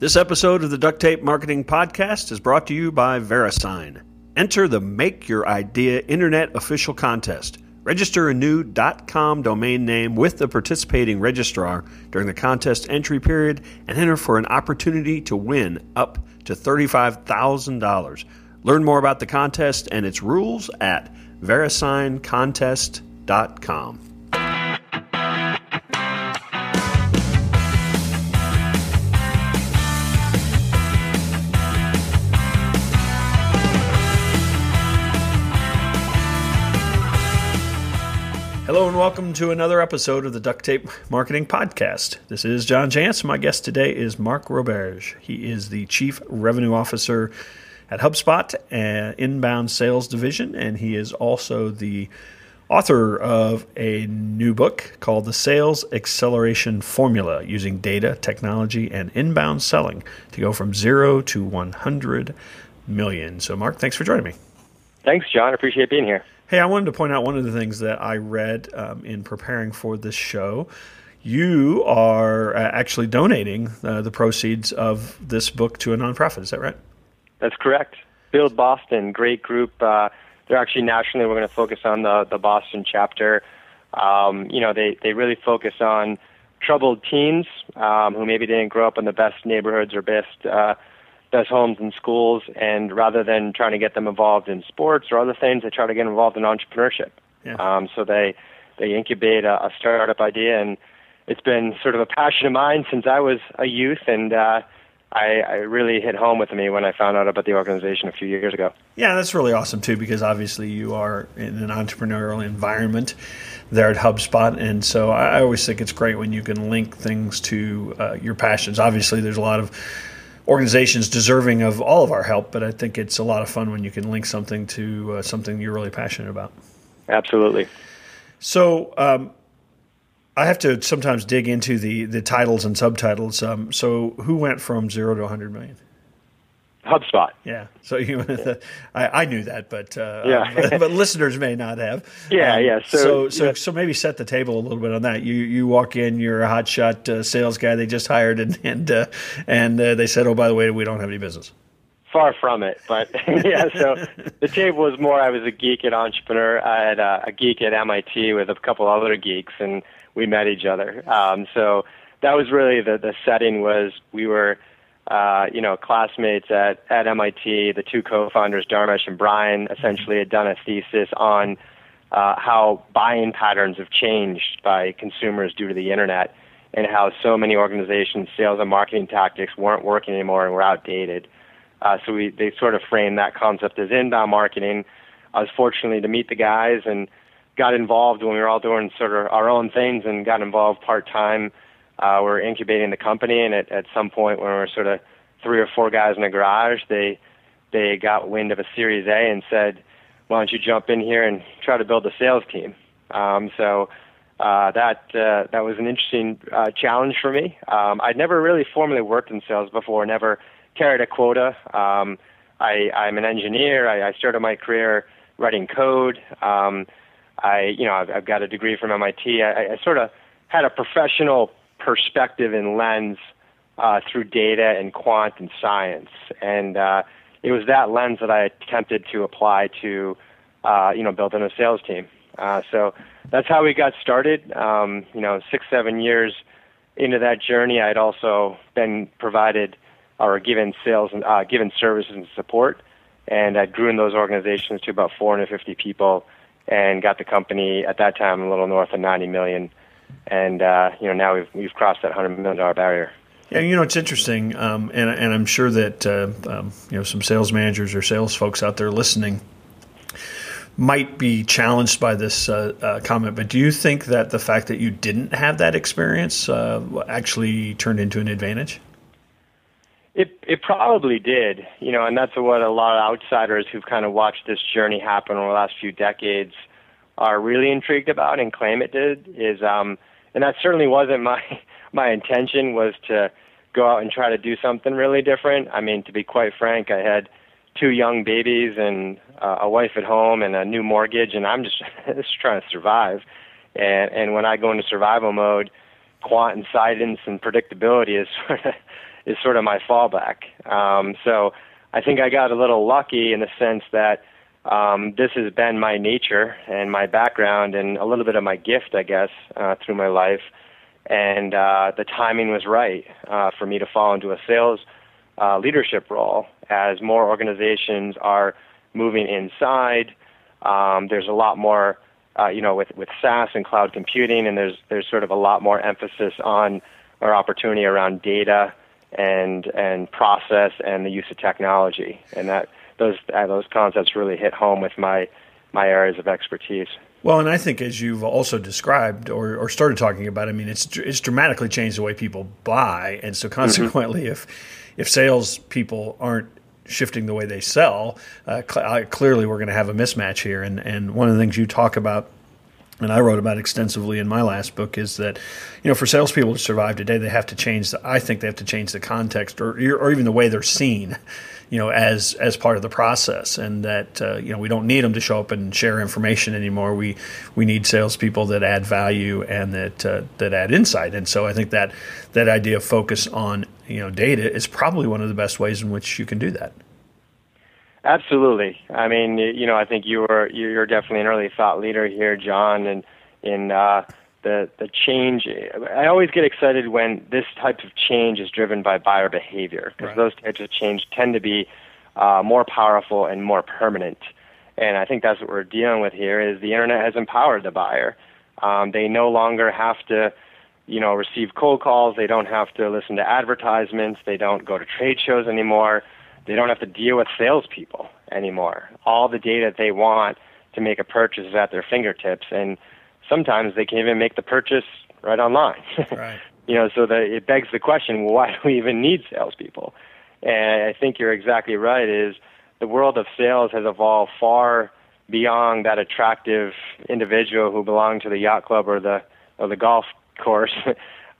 This episode of the Duct Tape Marketing Podcast is brought to you by VeriSign. Enter the Make Your Idea Internet Official Contest. Register a new .com domain name with the participating registrar during the contest entry period and enter for an opportunity to win up to $35,000. Learn more about the contest and its rules at verisigncontest.com. Hello and welcome to another episode of the Duct Tape Marketing Podcast. This is John Jantsch. My guest today is Mark Roberge. He is the Chief Revenue Officer at HubSpot uh, Inbound Sales Division, and he is also the author of a new book called The Sales Acceleration Formula using data, technology, and inbound selling to go from zero to 100 million. So, Mark, thanks for joining me. Thanks, John. Appreciate being here. Hey, I wanted to point out one of the things that I read um, in preparing for this show. You are uh, actually donating uh, the proceeds of this book to a nonprofit. Is that right? That's correct. Build Boston, great group. Uh, they're actually nationally. We're going to focus on the the Boston chapter. Um, you know, they they really focus on troubled teens um, who maybe didn't grow up in the best neighborhoods or best best homes and schools, and rather than trying to get them involved in sports or other things, they try to get involved in entrepreneurship. Yeah. Um, so they they incubate a, a startup idea, and it's been sort of a passion of mine since I was a youth, and uh, I, I really hit home with me when I found out about the organization a few years ago. Yeah, that's really awesome too, because obviously you are in an entrepreneurial environment there at HubSpot, and so I always think it's great when you can link things to uh, your passions. Obviously, there's a lot of organizations deserving of all of our help, but I think it's a lot of fun when you can link something to uh, something you're really passionate about. Absolutely. So um, I have to sometimes dig into the the titles and subtitles. Um, so who went from zero to 100 million? HubSpot. Yeah. So you. I, I, knew that, but uh, yeah. but, but, listeners may not have. Yeah, um, yeah. So so so, yeah. so, maybe set the table a little bit on that. You you walk in, you're a hotshot uh, sales guy they just hired, and and uh, and uh, they said, oh by the way, we don't have any business. Far from it, but yeah. So the table was more. I was a geek and entrepreneur. I had a, a geek at MIT with a couple other geeks, and we met each other. Um, so that was really the the setting. Was we were uh, you know, classmates at, at MIT, the two co-founders, Dharmesh and Brian, essentially had done a thesis on uh, how buying patterns have changed by consumers due to the internet and how so many organizations' sales and marketing tactics weren't working anymore and were outdated. Uh, so we, they sort of framed that concept as inbound marketing. I was fortunate to meet the guys and got involved when we were all doing sort of our own things and got involved part-time uh, we're incubating the company, and at, at some point when we're sort of three or four guys in a garage, they they got wind of a Series A and said, "Why don't you jump in here and try to build a sales team?" Um, so uh, that uh, that was an interesting uh, challenge for me. Um, I'd never really formally worked in sales before, never carried a quota. Um, I, I'm an engineer. I, I started my career writing code. Um, I, you know, I've, I've got a degree from MIT. I, I sort of had a professional perspective and lens uh, through data and quant and science. And uh, it was that lens that I attempted to apply to, uh, you know, building a sales team. Uh, so that's how we got started. Um, you know, six, seven years into that journey, I'd also been provided or given sales and uh, given services and support, and I grew in those organizations to about 450 people, and got the company at that time a little north of 90 million and uh, you know now we've we've crossed that hundred million dollar barrier. Yeah, you know it's interesting, um, and and I'm sure that uh, um, you know some sales managers or sales folks out there listening might be challenged by this uh, uh, comment. But do you think that the fact that you didn't have that experience uh, actually turned into an advantage? It it probably did, you know, and that's what a lot of outsiders who've kind of watched this journey happen over the last few decades are really intrigued about and claim it did is um and that certainly wasn't my my intention was to go out and try to do something really different. I mean, to be quite frank, I had two young babies and uh, a wife at home and a new mortgage, and I'm just just trying to survive. And and when I go into survival mode, quant and and predictability is sort of is sort of my fallback. Um, so I think I got a little lucky in the sense that um, this has been my nature and my background and a little bit of my gift, I guess, uh, through my life. And uh, the timing was right uh, for me to fall into a sales uh, leadership role as more organizations are moving inside. Um, there's a lot more, uh, you know, with, with SaaS and cloud computing, and there's there's sort of a lot more emphasis on our opportunity around data and and process and the use of technology, and that those uh, those concepts really hit home with my my areas of expertise. Well, and I think as you've also described or, or started talking about, I mean, it's it's dramatically changed the way people buy, and so mm-hmm. consequently, mm-hmm. if if salespeople aren't shifting the way they sell, uh, cl- clearly we're going to have a mismatch here. And and one of the things you talk about and I wrote about extensively in my last book is that, you know, for salespeople to survive today, they have to change. The, I think they have to change the context, or or even the way they're seen, you know, as as part of the process, and that uh, you know we don't need them to show up and share information anymore. We we need salespeople that add value and that uh, that add insight. And so I think that that idea of focus on you know data is probably one of the best ways in which you can do that. Absolutely. I mean, you know, I think you were you're definitely an early thought leader here, John, and in uh, the the change. I always get excited when this type of change is driven by buyer behavior because right. those types of change tend to be uh, more powerful and more permanent. And I think that's what we're dealing with here. Is the internet has empowered the buyer. Um, they no longer have to, you know, receive cold calls. They don't have to listen to advertisements. They don't go to trade shows anymore they don't have to deal with salespeople anymore. All the data they want to make a purchase is at their fingertips, and sometimes they can even make the purchase right online. Right. you know, so that it begs the question: well, Why do we even need salespeople? And I think you're exactly right. Is the world of sales has evolved far beyond that attractive individual who belonged to the yacht club or the or the golf course,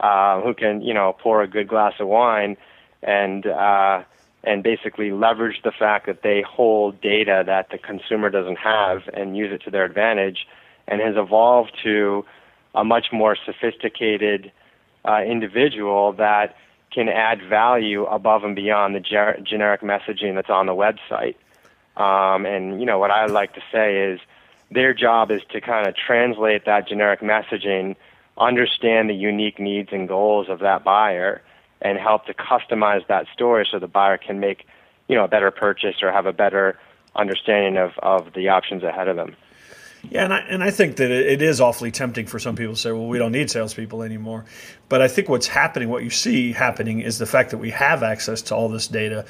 uh, who can you know pour a good glass of wine and uh, and basically leverage the fact that they hold data that the consumer doesn't have and use it to their advantage, and has evolved to a much more sophisticated uh, individual that can add value above and beyond the ger- generic messaging that's on the website. Um, and you know what I like to say is their job is to kind of translate that generic messaging, understand the unique needs and goals of that buyer, and help to customize that story so the buyer can make, you know, a better purchase or have a better understanding of, of the options ahead of them. Yeah, and I, and I think that it is awfully tempting for some people to say, well, we don't need salespeople anymore. But I think what's happening, what you see happening, is the fact that we have access to all this data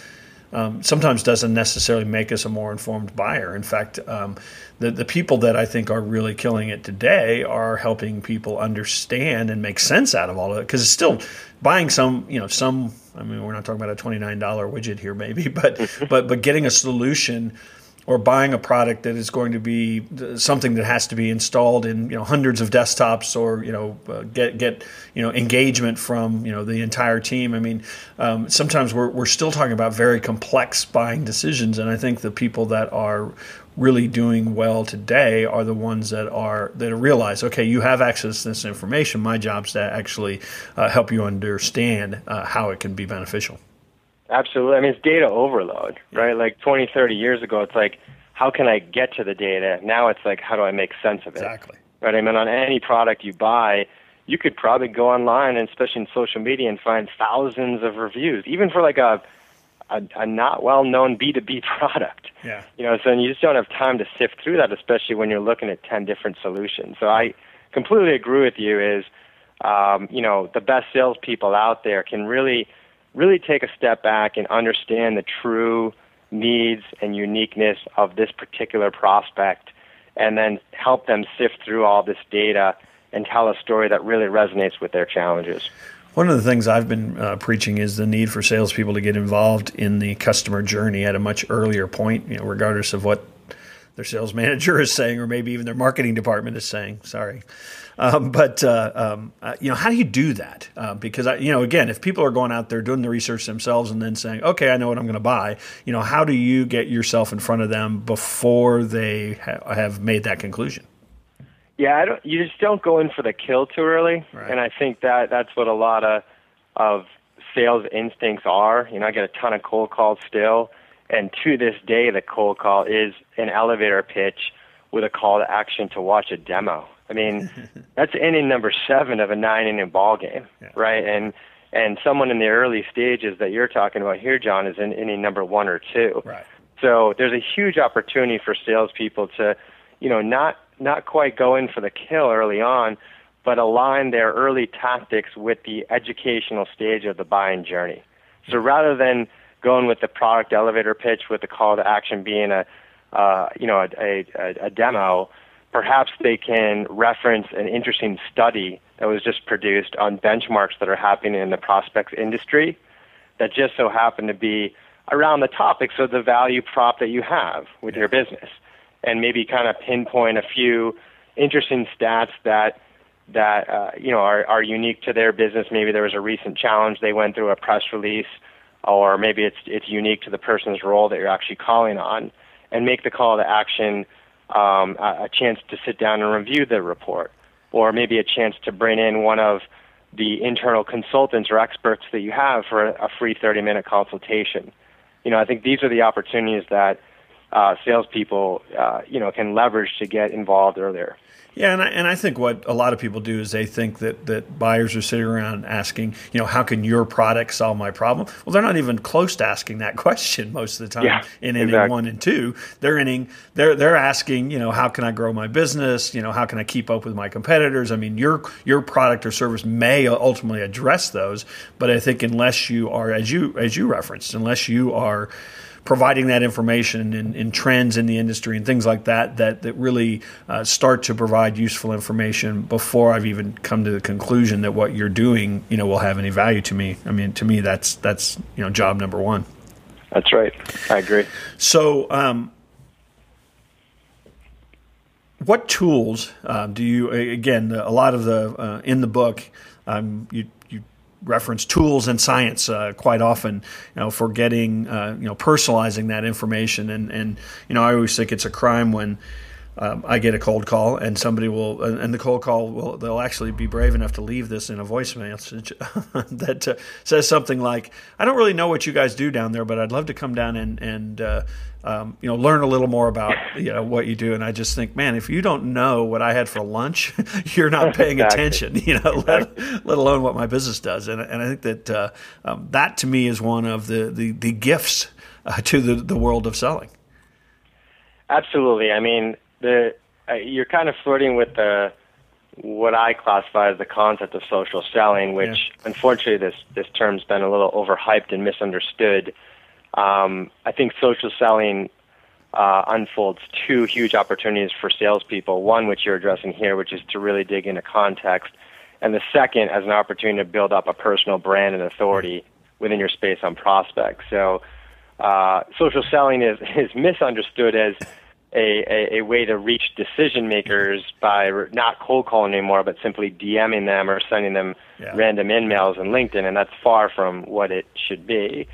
um, sometimes doesn't necessarily make us a more informed buyer. In fact, um, the, the people that I think are really killing it today are helping people understand and make sense out of all of it because it's still buying some, you know, some. I mean, we're not talking about a twenty nine dollar widget here, maybe, but but but getting a solution or buying a product that is going to be something that has to be installed in you know hundreds of desktops or you know uh, get get you know engagement from you know the entire team. I mean, um, sometimes we're we're still talking about very complex buying decisions, and I think the people that are really doing well today are the ones that are that realize okay you have access to this information my job's to actually uh, help you understand uh, how it can be beneficial Absolutely. I mean, it's data overload, right? Like 20, 30 years ago, it's like, how can I get to the data? Now it's like, how do I make sense of it? Exactly. Right? I mean, on any product you buy, you could probably go online, and especially in social media, and find thousands of reviews, even for like a a, a not well known B two B product. Yeah. You know, so you just don't have time to sift through that, especially when you're looking at ten different solutions. So I completely agree with you. Is um, you know the best salespeople out there can really really take a step back and understand the true needs and uniqueness of this particular prospect and then help them sift through all this data and tell a story that really resonates with their challenges. One of the things I've been uh, preaching is the need for salespeople to get involved in the customer journey at a much earlier point, you know, regardless of what their sales manager is saying, or maybe even their marketing department is saying. Sorry, um, but uh, um, uh, you know, how do you do that? Uh, because I, you know, again, if people are going out there doing the research themselves and then saying, "Okay, I know what I'm going to buy," you know, how do you get yourself in front of them before they ha- have made that conclusion? Yeah, I don't. You just don't go in for the kill too early, right. and I think that that's what a lot of of sales instincts are. You know, I get a ton of cold calls still, and to this day, the cold call is an elevator pitch with a call to action to watch a demo. I mean, that's inning number seven of a nine inning ball game, yeah. right? And and someone in the early stages that you're talking about here, John, is in inning number one or two. Right. So there's a huge opportunity for salespeople to, you know, not not quite go in for the kill early on, but align their early tactics with the educational stage of the buying journey. So rather than going with the product elevator pitch with the call to action being a, uh, you know, a, a, a demo, perhaps they can reference an interesting study that was just produced on benchmarks that are happening in the prospects industry that just so happen to be around the topics of the value prop that you have with your business and maybe kind of pinpoint a few interesting stats that that uh, you know are, are unique to their business. Maybe there was a recent challenge they went through a press release, or maybe it's it's unique to the person's role that you're actually calling on, and make the call to action um, a, a chance to sit down and review the report, or maybe a chance to bring in one of the internal consultants or experts that you have for a, a free 30 minute consultation. You know, I think these are the opportunities that uh, salespeople, uh, you know, can leverage to get involved earlier. Yeah, and I, and I think what a lot of people do is they think that, that buyers are sitting around asking, you know, how can your product solve my problem? Well, they're not even close to asking that question most of the time yeah, in inning exactly. one and two. They're inning they're they're asking, you know, how can I grow my business? You know, how can I keep up with my competitors? I mean, your your product or service may ultimately address those, but I think unless you are, as you as you referenced, unless you are providing that information and, in, trends in the industry and things like that that, that really uh, start to provide useful information before I've even come to the conclusion that what you're doing, you know, will have any value to me. I mean, to me, that's that's you know job number one. That's right. I agree. So, um, what tools uh, do you? Again, a lot of the uh, in the book, um, you reference tools and science uh, quite often, you know, for getting, uh, you know, personalizing that information. And, and, you know, I always think it's a crime when um, I get a cold call and somebody will, and the cold call will, they'll actually be brave enough to leave this in a voice message that uh, says something like, I don't really know what you guys do down there, but I'd love to come down and, and, uh, um, you know, learn a little more about you know what you do. And I just think, man, if you don't know what I had for lunch, you're not paying exactly. attention. You know, exactly. let, let alone what my business does. And, and I think that uh, um, that to me is one of the the, the gifts uh, to the the world of selling. Absolutely. I mean, the uh, you're kind of flirting with the what I classify as the concept of social selling, which yeah. unfortunately this this term's been a little overhyped and misunderstood. Um, I think social selling uh, unfolds two huge opportunities for salespeople. One, which you're addressing here, which is to really dig into context, and the second, as an opportunity to build up a personal brand and authority within your space on prospects. So, uh, social selling is is misunderstood as a, a, a way to reach decision makers by not cold calling anymore, but simply DMing them or sending them yeah. random emails on LinkedIn, and that's far from what it should be.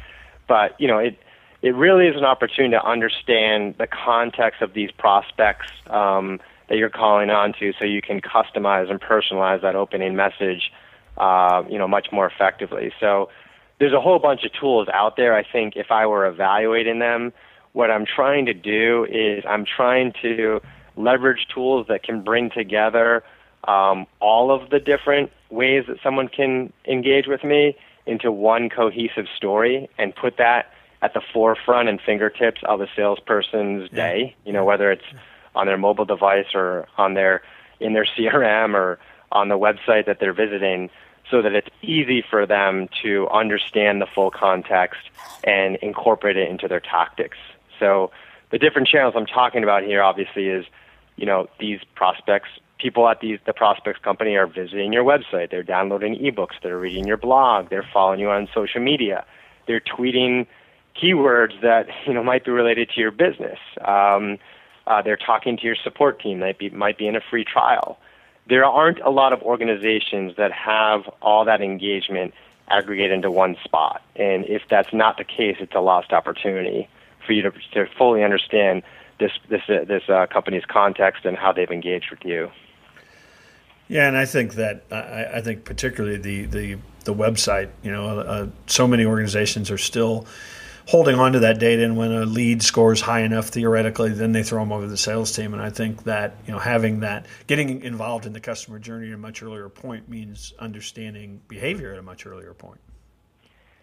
But you know, it it really is an opportunity to understand the context of these prospects um, that you're calling on to, so you can customize and personalize that opening message, uh, you know, much more effectively. So there's a whole bunch of tools out there. I think if I were evaluating them, what I'm trying to do is I'm trying to leverage tools that can bring together um, all of the different ways that someone can engage with me into one cohesive story and put that at the forefront and fingertips of a salesperson's day. You know, whether it's on their mobile device or on their in their CRM or on the website that they're visiting, so that it's easy for them to understand the full context and incorporate it into their tactics. So the different channels I'm talking about here, obviously, is you know these prospects people at these the prospects company are visiting your website, they're downloading ebooks, they're reading your blog, they're following you on social media, they're tweeting keywords that you know might be related to your business. Um, uh, they're talking to your support team. Might be might be in a free trial. There aren't a lot of organizations that have all that engagement aggregated into one spot, and if that's not the case, it's a lost opportunity for you to, to fully understand this this uh, this uh, company's context and how they've engaged with you. Yeah, and I think that I, I think particularly the the the website. You know, uh, so many organizations are still holding on to that data, and when a lead scores high enough, theoretically, then they throw them over the sales team. And I think that you know having that, getting involved in the customer journey at a much earlier point means understanding behavior at a much earlier point.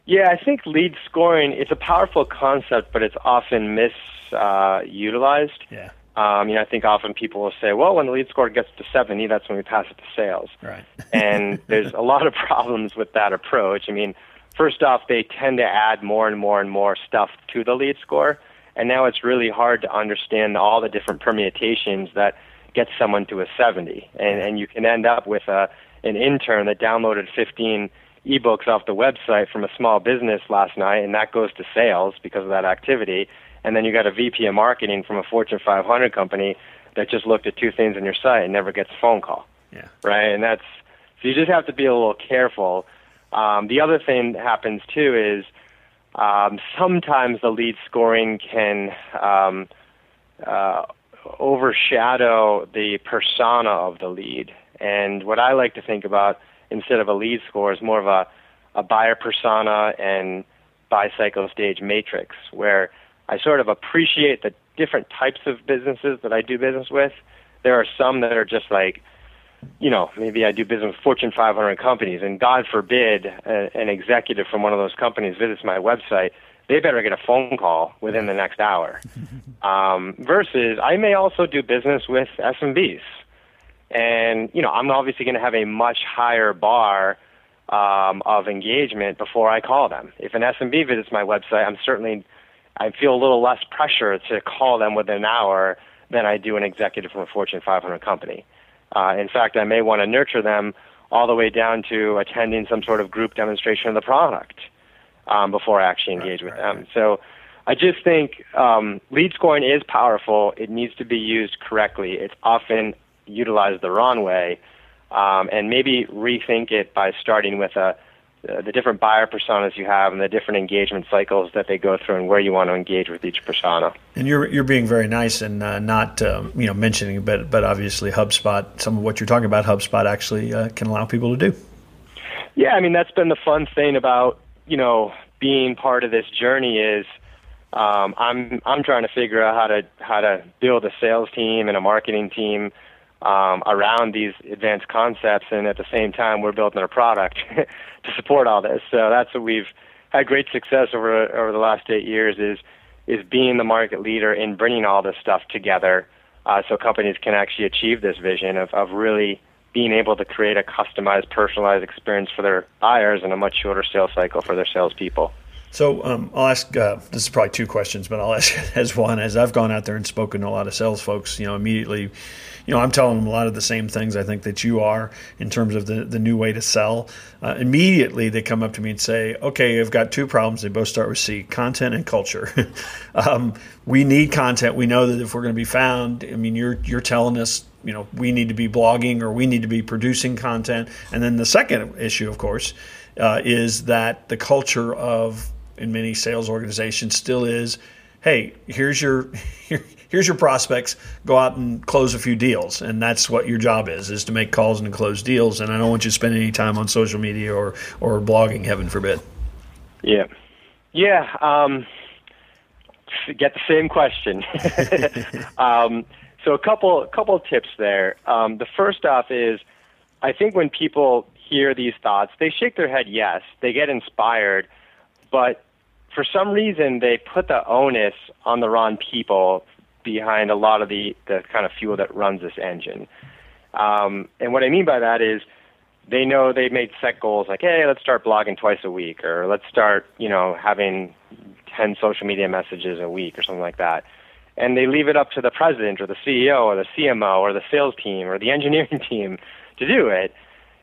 Yeah, I think lead scoring it's a powerful concept, but it's often misutilized. Uh, yeah. Um, you know, I think often people will say, "Well, when the lead score gets to 70, that's when we pass it to sales." Right. and there's a lot of problems with that approach. I mean, first off, they tend to add more and more and more stuff to the lead score, and now it's really hard to understand all the different permutations that get someone to a 70, and and you can end up with a an intern that downloaded 15 ebooks off the website from a small business last night, and that goes to sales because of that activity and then you got a VP of marketing from a Fortune 500 company that just looked at two things on your site and never gets a phone call. Yeah. Right, and that's so you just have to be a little careful. Um, the other thing that happens too is um, sometimes the lead scoring can um, uh, overshadow the persona of the lead. And what I like to think about instead of a lead score is more of a, a buyer persona and buy cycle stage matrix, where I sort of appreciate the different types of businesses that I do business with. There are some that are just like, you know, maybe I do business with Fortune 500 companies, and God forbid a, an executive from one of those companies visits my website, they better get a phone call within the next hour. Um, versus, I may also do business with SMBs, and you know, I'm obviously going to have a much higher bar um, of engagement before I call them. If an SMB visits my website, I'm certainly I feel a little less pressure to call them within an hour than I do an executive from a Fortune 500 company. Uh, in fact, I may want to nurture them all the way down to attending some sort of group demonstration of the product um, before I actually engage right, with right, them. Right. So I just think um, lead scoring is powerful. It needs to be used correctly. It's often utilized the wrong way. Um, and maybe rethink it by starting with a uh, the different buyer personas you have and the different engagement cycles that they go through and where you want to engage with each persona. And you're you're being very nice and uh, not um, you know mentioning, but but obviously HubSpot, some of what you're talking about, HubSpot actually uh, can allow people to do. Yeah, I mean that's been the fun thing about you know being part of this journey is. Um, I'm I'm trying to figure out how to how to build a sales team and a marketing team um, around these advanced concepts, and at the same time, we're building a product to support all this. So that's what we've had great success over over the last eight years is is being the market leader in bringing all this stuff together, uh, so companies can actually achieve this vision of of really being able to create a customized, personalized experience for their buyers and a much shorter sales cycle for their salespeople. So um, I'll ask. Uh, this is probably two questions, but I'll ask as one. As I've gone out there and spoken to a lot of sales folks, you know, immediately you know, I'm telling them a lot of the same things I think that you are in terms of the, the new way to sell. Uh, immediately, they come up to me and say, okay, I've got two problems. They both start with C content and culture. um, we need content. We know that if we're going to be found, I mean, you're, you're telling us, you know, we need to be blogging or we need to be producing content. And then the second issue, of course, uh, is that the culture of in many sales organizations still is hey here's your here's your prospects go out and close a few deals. And that's what your job is is to make calls and to close deals. And i don't want you to spend any time on social media or or blogging heaven forbid. Yeah. Yeah um, get the same question. Um, so a couple couple of tips there. Um, the first off is i think when people hear these thoughts they shake their head yes they get inspired but for some reason they put the onus on the wrong people behind a lot of the, the kind of fuel that runs this engine. Um, and what I mean by that is they know they made set goals like, hey, let's start blogging twice a week, or let's start, you know, having 10 social media messages a week, or something like that. And they leave it up to the president, or the CEO, or the CMO, or the sales team, or the engineering team to do it.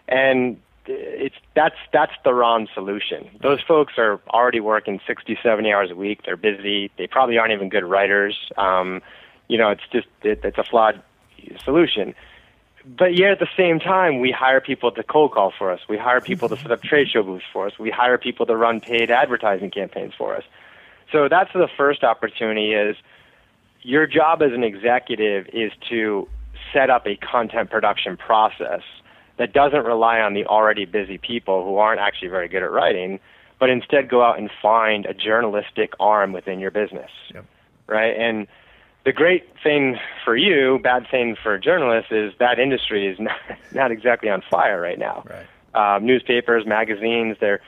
And it's that's that's the wrong solution. Those folks are already working 60, 70 hours a week. They're busy. They probably aren't even good writers. Um, you know, it's just it, it's a flawed solution. But yet at the same time, we hire people to cold call for us. We hire people to set up trade show booths for us. We hire people to run paid advertising campaigns for us. So that's the first opportunity is your job as an executive is to set up a content production process that doesn't rely on the already busy people who aren't actually very good at writing, but instead go out and find a journalistic arm within your business. Yep. Right? And the great thing for you, bad thing for journalists, is that industry is not, not exactly on fire right now. Right. Um, newspapers, magazines, they're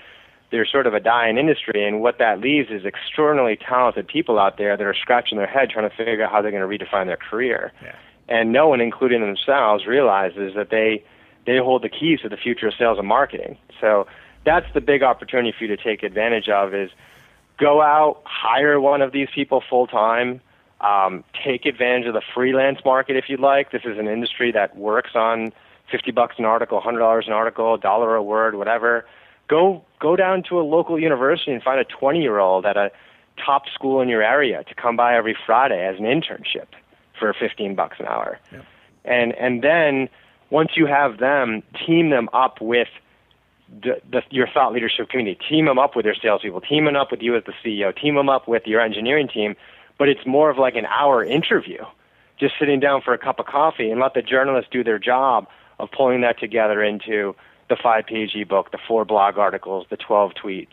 they're sort of a dying industry, and what that leaves is extraordinarily talented people out there that are scratching their head trying to figure out how they're going to redefine their career. Yeah. And no one, including themselves, realizes that they they hold the keys to the future of sales and marketing. So that's the big opportunity for you to take advantage of is go out, hire one of these people full time, um, take advantage of the freelance market if you'd like. This is an industry that works on 50 bucks an article, $100 an article, a dollar a word, whatever. Go go down to a local university and find a 20 year old at a top school in your area to come by every Friday as an internship for 15 bucks an hour. Yep. And and then once you have them, team them up with the, the, your thought leadership community. Team them up with your salespeople. Team them up with you as the CEO. Team them up with your engineering team. But it's more of like an hour interview, just sitting down for a cup of coffee and let the journalists do their job of pulling that together into the five-page ebook, the four blog articles, the 12 tweets.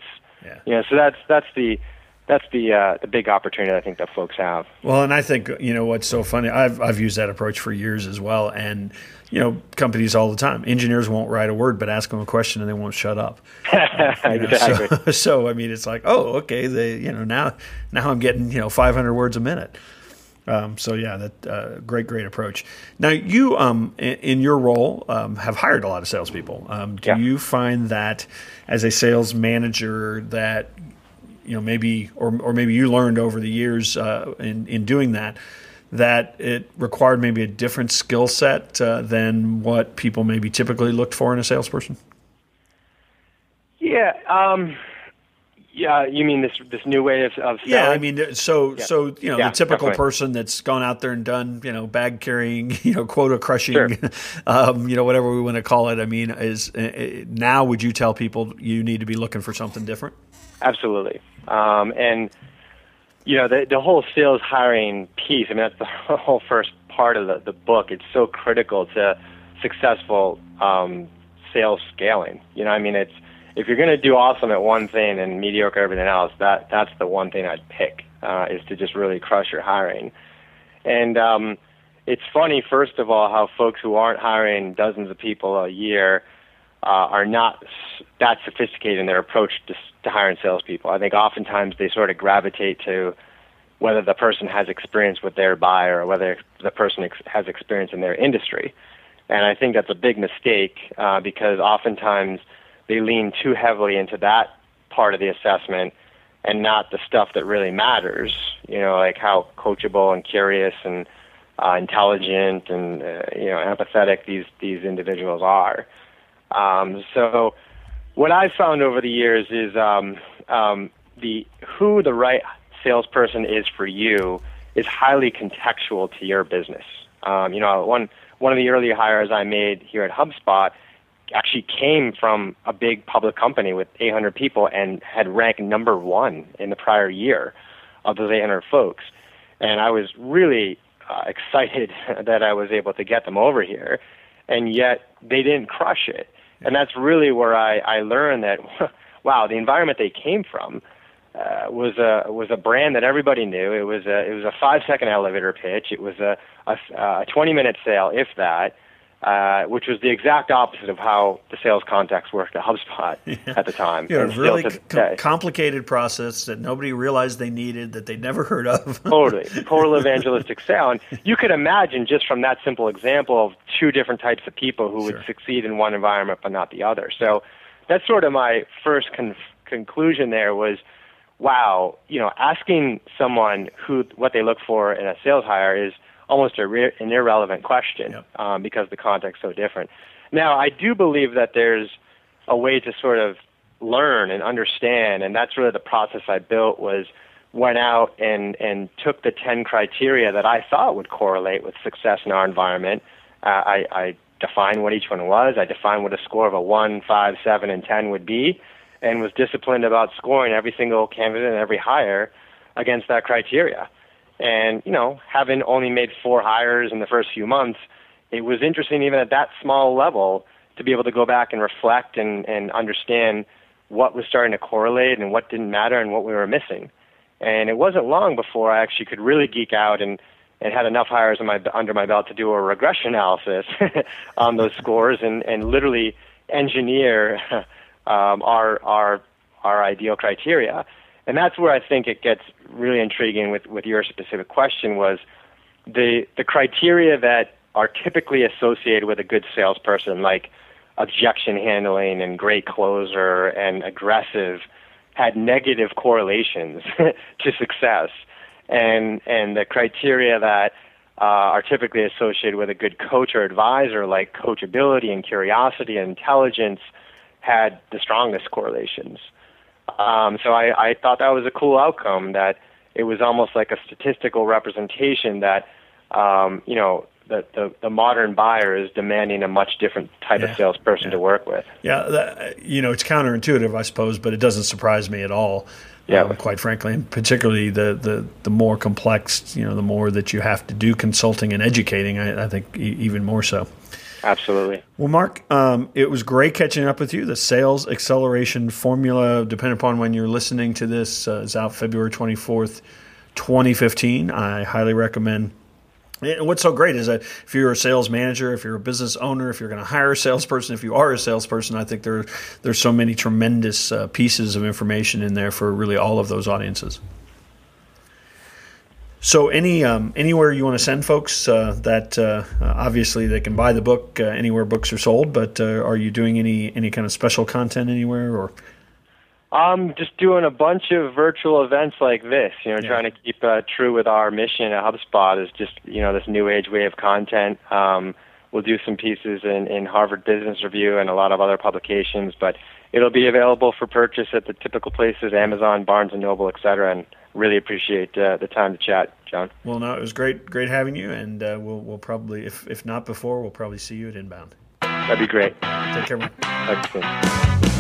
Yeah. You know, so that's that's the that's the uh, the big opportunity I think that folks have. Well, and I think you know what's so funny. I've I've used that approach for years as well, and you know companies all the time. Engineers won't write a word, but ask them a question and they won't shut up. Know, exactly. So, so I mean, it's like, oh, okay, they you know now now I'm getting you know 500 words a minute. Um, so yeah, that uh, great, great approach. Now you, um, in, in your role, um, have hired a lot of salespeople. Um, do Yeah. you find that as a sales manager that you know maybe, or or maybe you learned over the years uh, in in doing that that it required maybe a different skill set uh, than what people maybe typically looked for in a salesperson? Yeah. Um, yeah. You mean this this new way of, of selling? Yeah, I mean, so Yeah. so you know, Yeah, the typical definitely. person that's gone out there and done you know bag carrying, you know, quota crushing, Sure. um, you know, whatever we want to call it. I mean, is uh, uh, now would you tell people you need to be looking for something different? Absolutely. Um, and you know the the whole sales hiring piece. I mean that's the whole first part of the the book. It's so critical to successful um, sales scaling. You know, I mean it's if you're going to do awesome at one thing and mediocre everything else, that that's the one thing I'd pick uh, is to just really crush your hiring. And um, it's funny, first of all, how folks who aren't hiring dozens of people a year uh, are not that sophisticated in their approach to, to hiring salespeople. I think oftentimes they sort of gravitate to whether the person has experience with their buyer or whether the person ex- has experience in their industry. And I think that's a big mistake uh, because oftentimes they lean too heavily into that part of the assessment and not the stuff that really matters. You know, like how coachable and curious and uh, intelligent and uh, you know empathetic these these individuals are. Um, so, what I've found over the years is um, um, the who the right salesperson is for you is highly contextual to your business. Um, you know, one one of the early hires I made here at HubSpot actually came from a big public company with 800 people and had ranked number one in the prior year of those 800 folks. And I was really uh, excited that I was able to get them over here, and yet they didn't crush it. And that's really where I, I learned that, wow, the environment they came from uh, was a was a brand that everybody knew. It was a it was a five second elevator pitch. It was a a, a 20 minute sale, if that, uh, which was the exact opposite of how the sales contacts worked at HubSpot at the time. Yeah, a and really to c- this day. complicated process that nobody realized they needed that they'd never heard of. totally total evangelistic sale and you could imagine just from that simple example of two different types of people who Sure. would succeed in one environment but not the other so that's sort of my first con- conclusion there was wow you know asking someone who what they look for in a sales hire is almost a re- an irrelevant question Yep. um, because the context's so different. Now i do believe that there's a way to sort of learn and understand and that's really the process i built was went out and and took the 10 criteria that i thought would correlate with success in our environment. Uh, i i defined what each one was. I defined what a score of a 1 5 7 and 10 would be and was disciplined about scoring every single candidate and every hire against that criteria and you know having only made four hires in the first few months it was interesting even at that small level to be able to go back and reflect and, and understand what was starting to correlate and what didn't matter and what we were missing. And it wasn't long before I actually could really geek out and, and had enough hires my, under my belt to do a regression analysis on those scores and, and literally engineer um, our, our, our ideal criteria. And that's where I think it gets really intriguing with, with your specific question was the, the criteria that are typically associated with a good salesperson, like objection handling and great closer and aggressive, had negative correlations to success. And, and the criteria that uh, are typically associated with a good coach or advisor, like coachability and curiosity and intelligence, had the strongest correlations. Um, so I, I thought that was a cool outcome that it was almost like a statistical representation that um, you know the, the, the modern buyer is demanding a much different type yeah. of salesperson yeah. to work with. Yeah, that, you know it's counterintuitive, I suppose, but it doesn't surprise me at all. Yeah, um, quite frankly, and particularly the, the the more complex, you know, the more that you have to do consulting and educating. I, I think e- even more so. Absolutely. Well, Mark, um, it was great catching up with you. The sales acceleration formula, depending upon when you're listening to this, uh, is out February 24th, 2015. I highly recommend. And what's so great is that if you're a sales manager, if you're a business owner, if you're going to hire a salesperson, if you are a salesperson, I think there there's so many tremendous uh, pieces of information in there for really all of those audiences. So, any um, anywhere you want to send folks uh, that uh, obviously they can buy the book uh, anywhere books are sold, but uh, are you doing any any kind of special content anywhere or? I'm just doing a bunch of virtual events like this. You know, yeah. trying to keep uh, true with our mission at HubSpot is just you know this new age way of content. Um, we'll do some pieces in, in Harvard Business Review and a lot of other publications, but it'll be available for purchase at the typical places: Amazon, Barnes and Noble, et cetera. And really appreciate uh, the time to chat, John. Well, no, it was great, great having you, and uh, we'll we'll probably, if if not before, we'll probably see you at Inbound. That'd be great. Take care, man. Soon.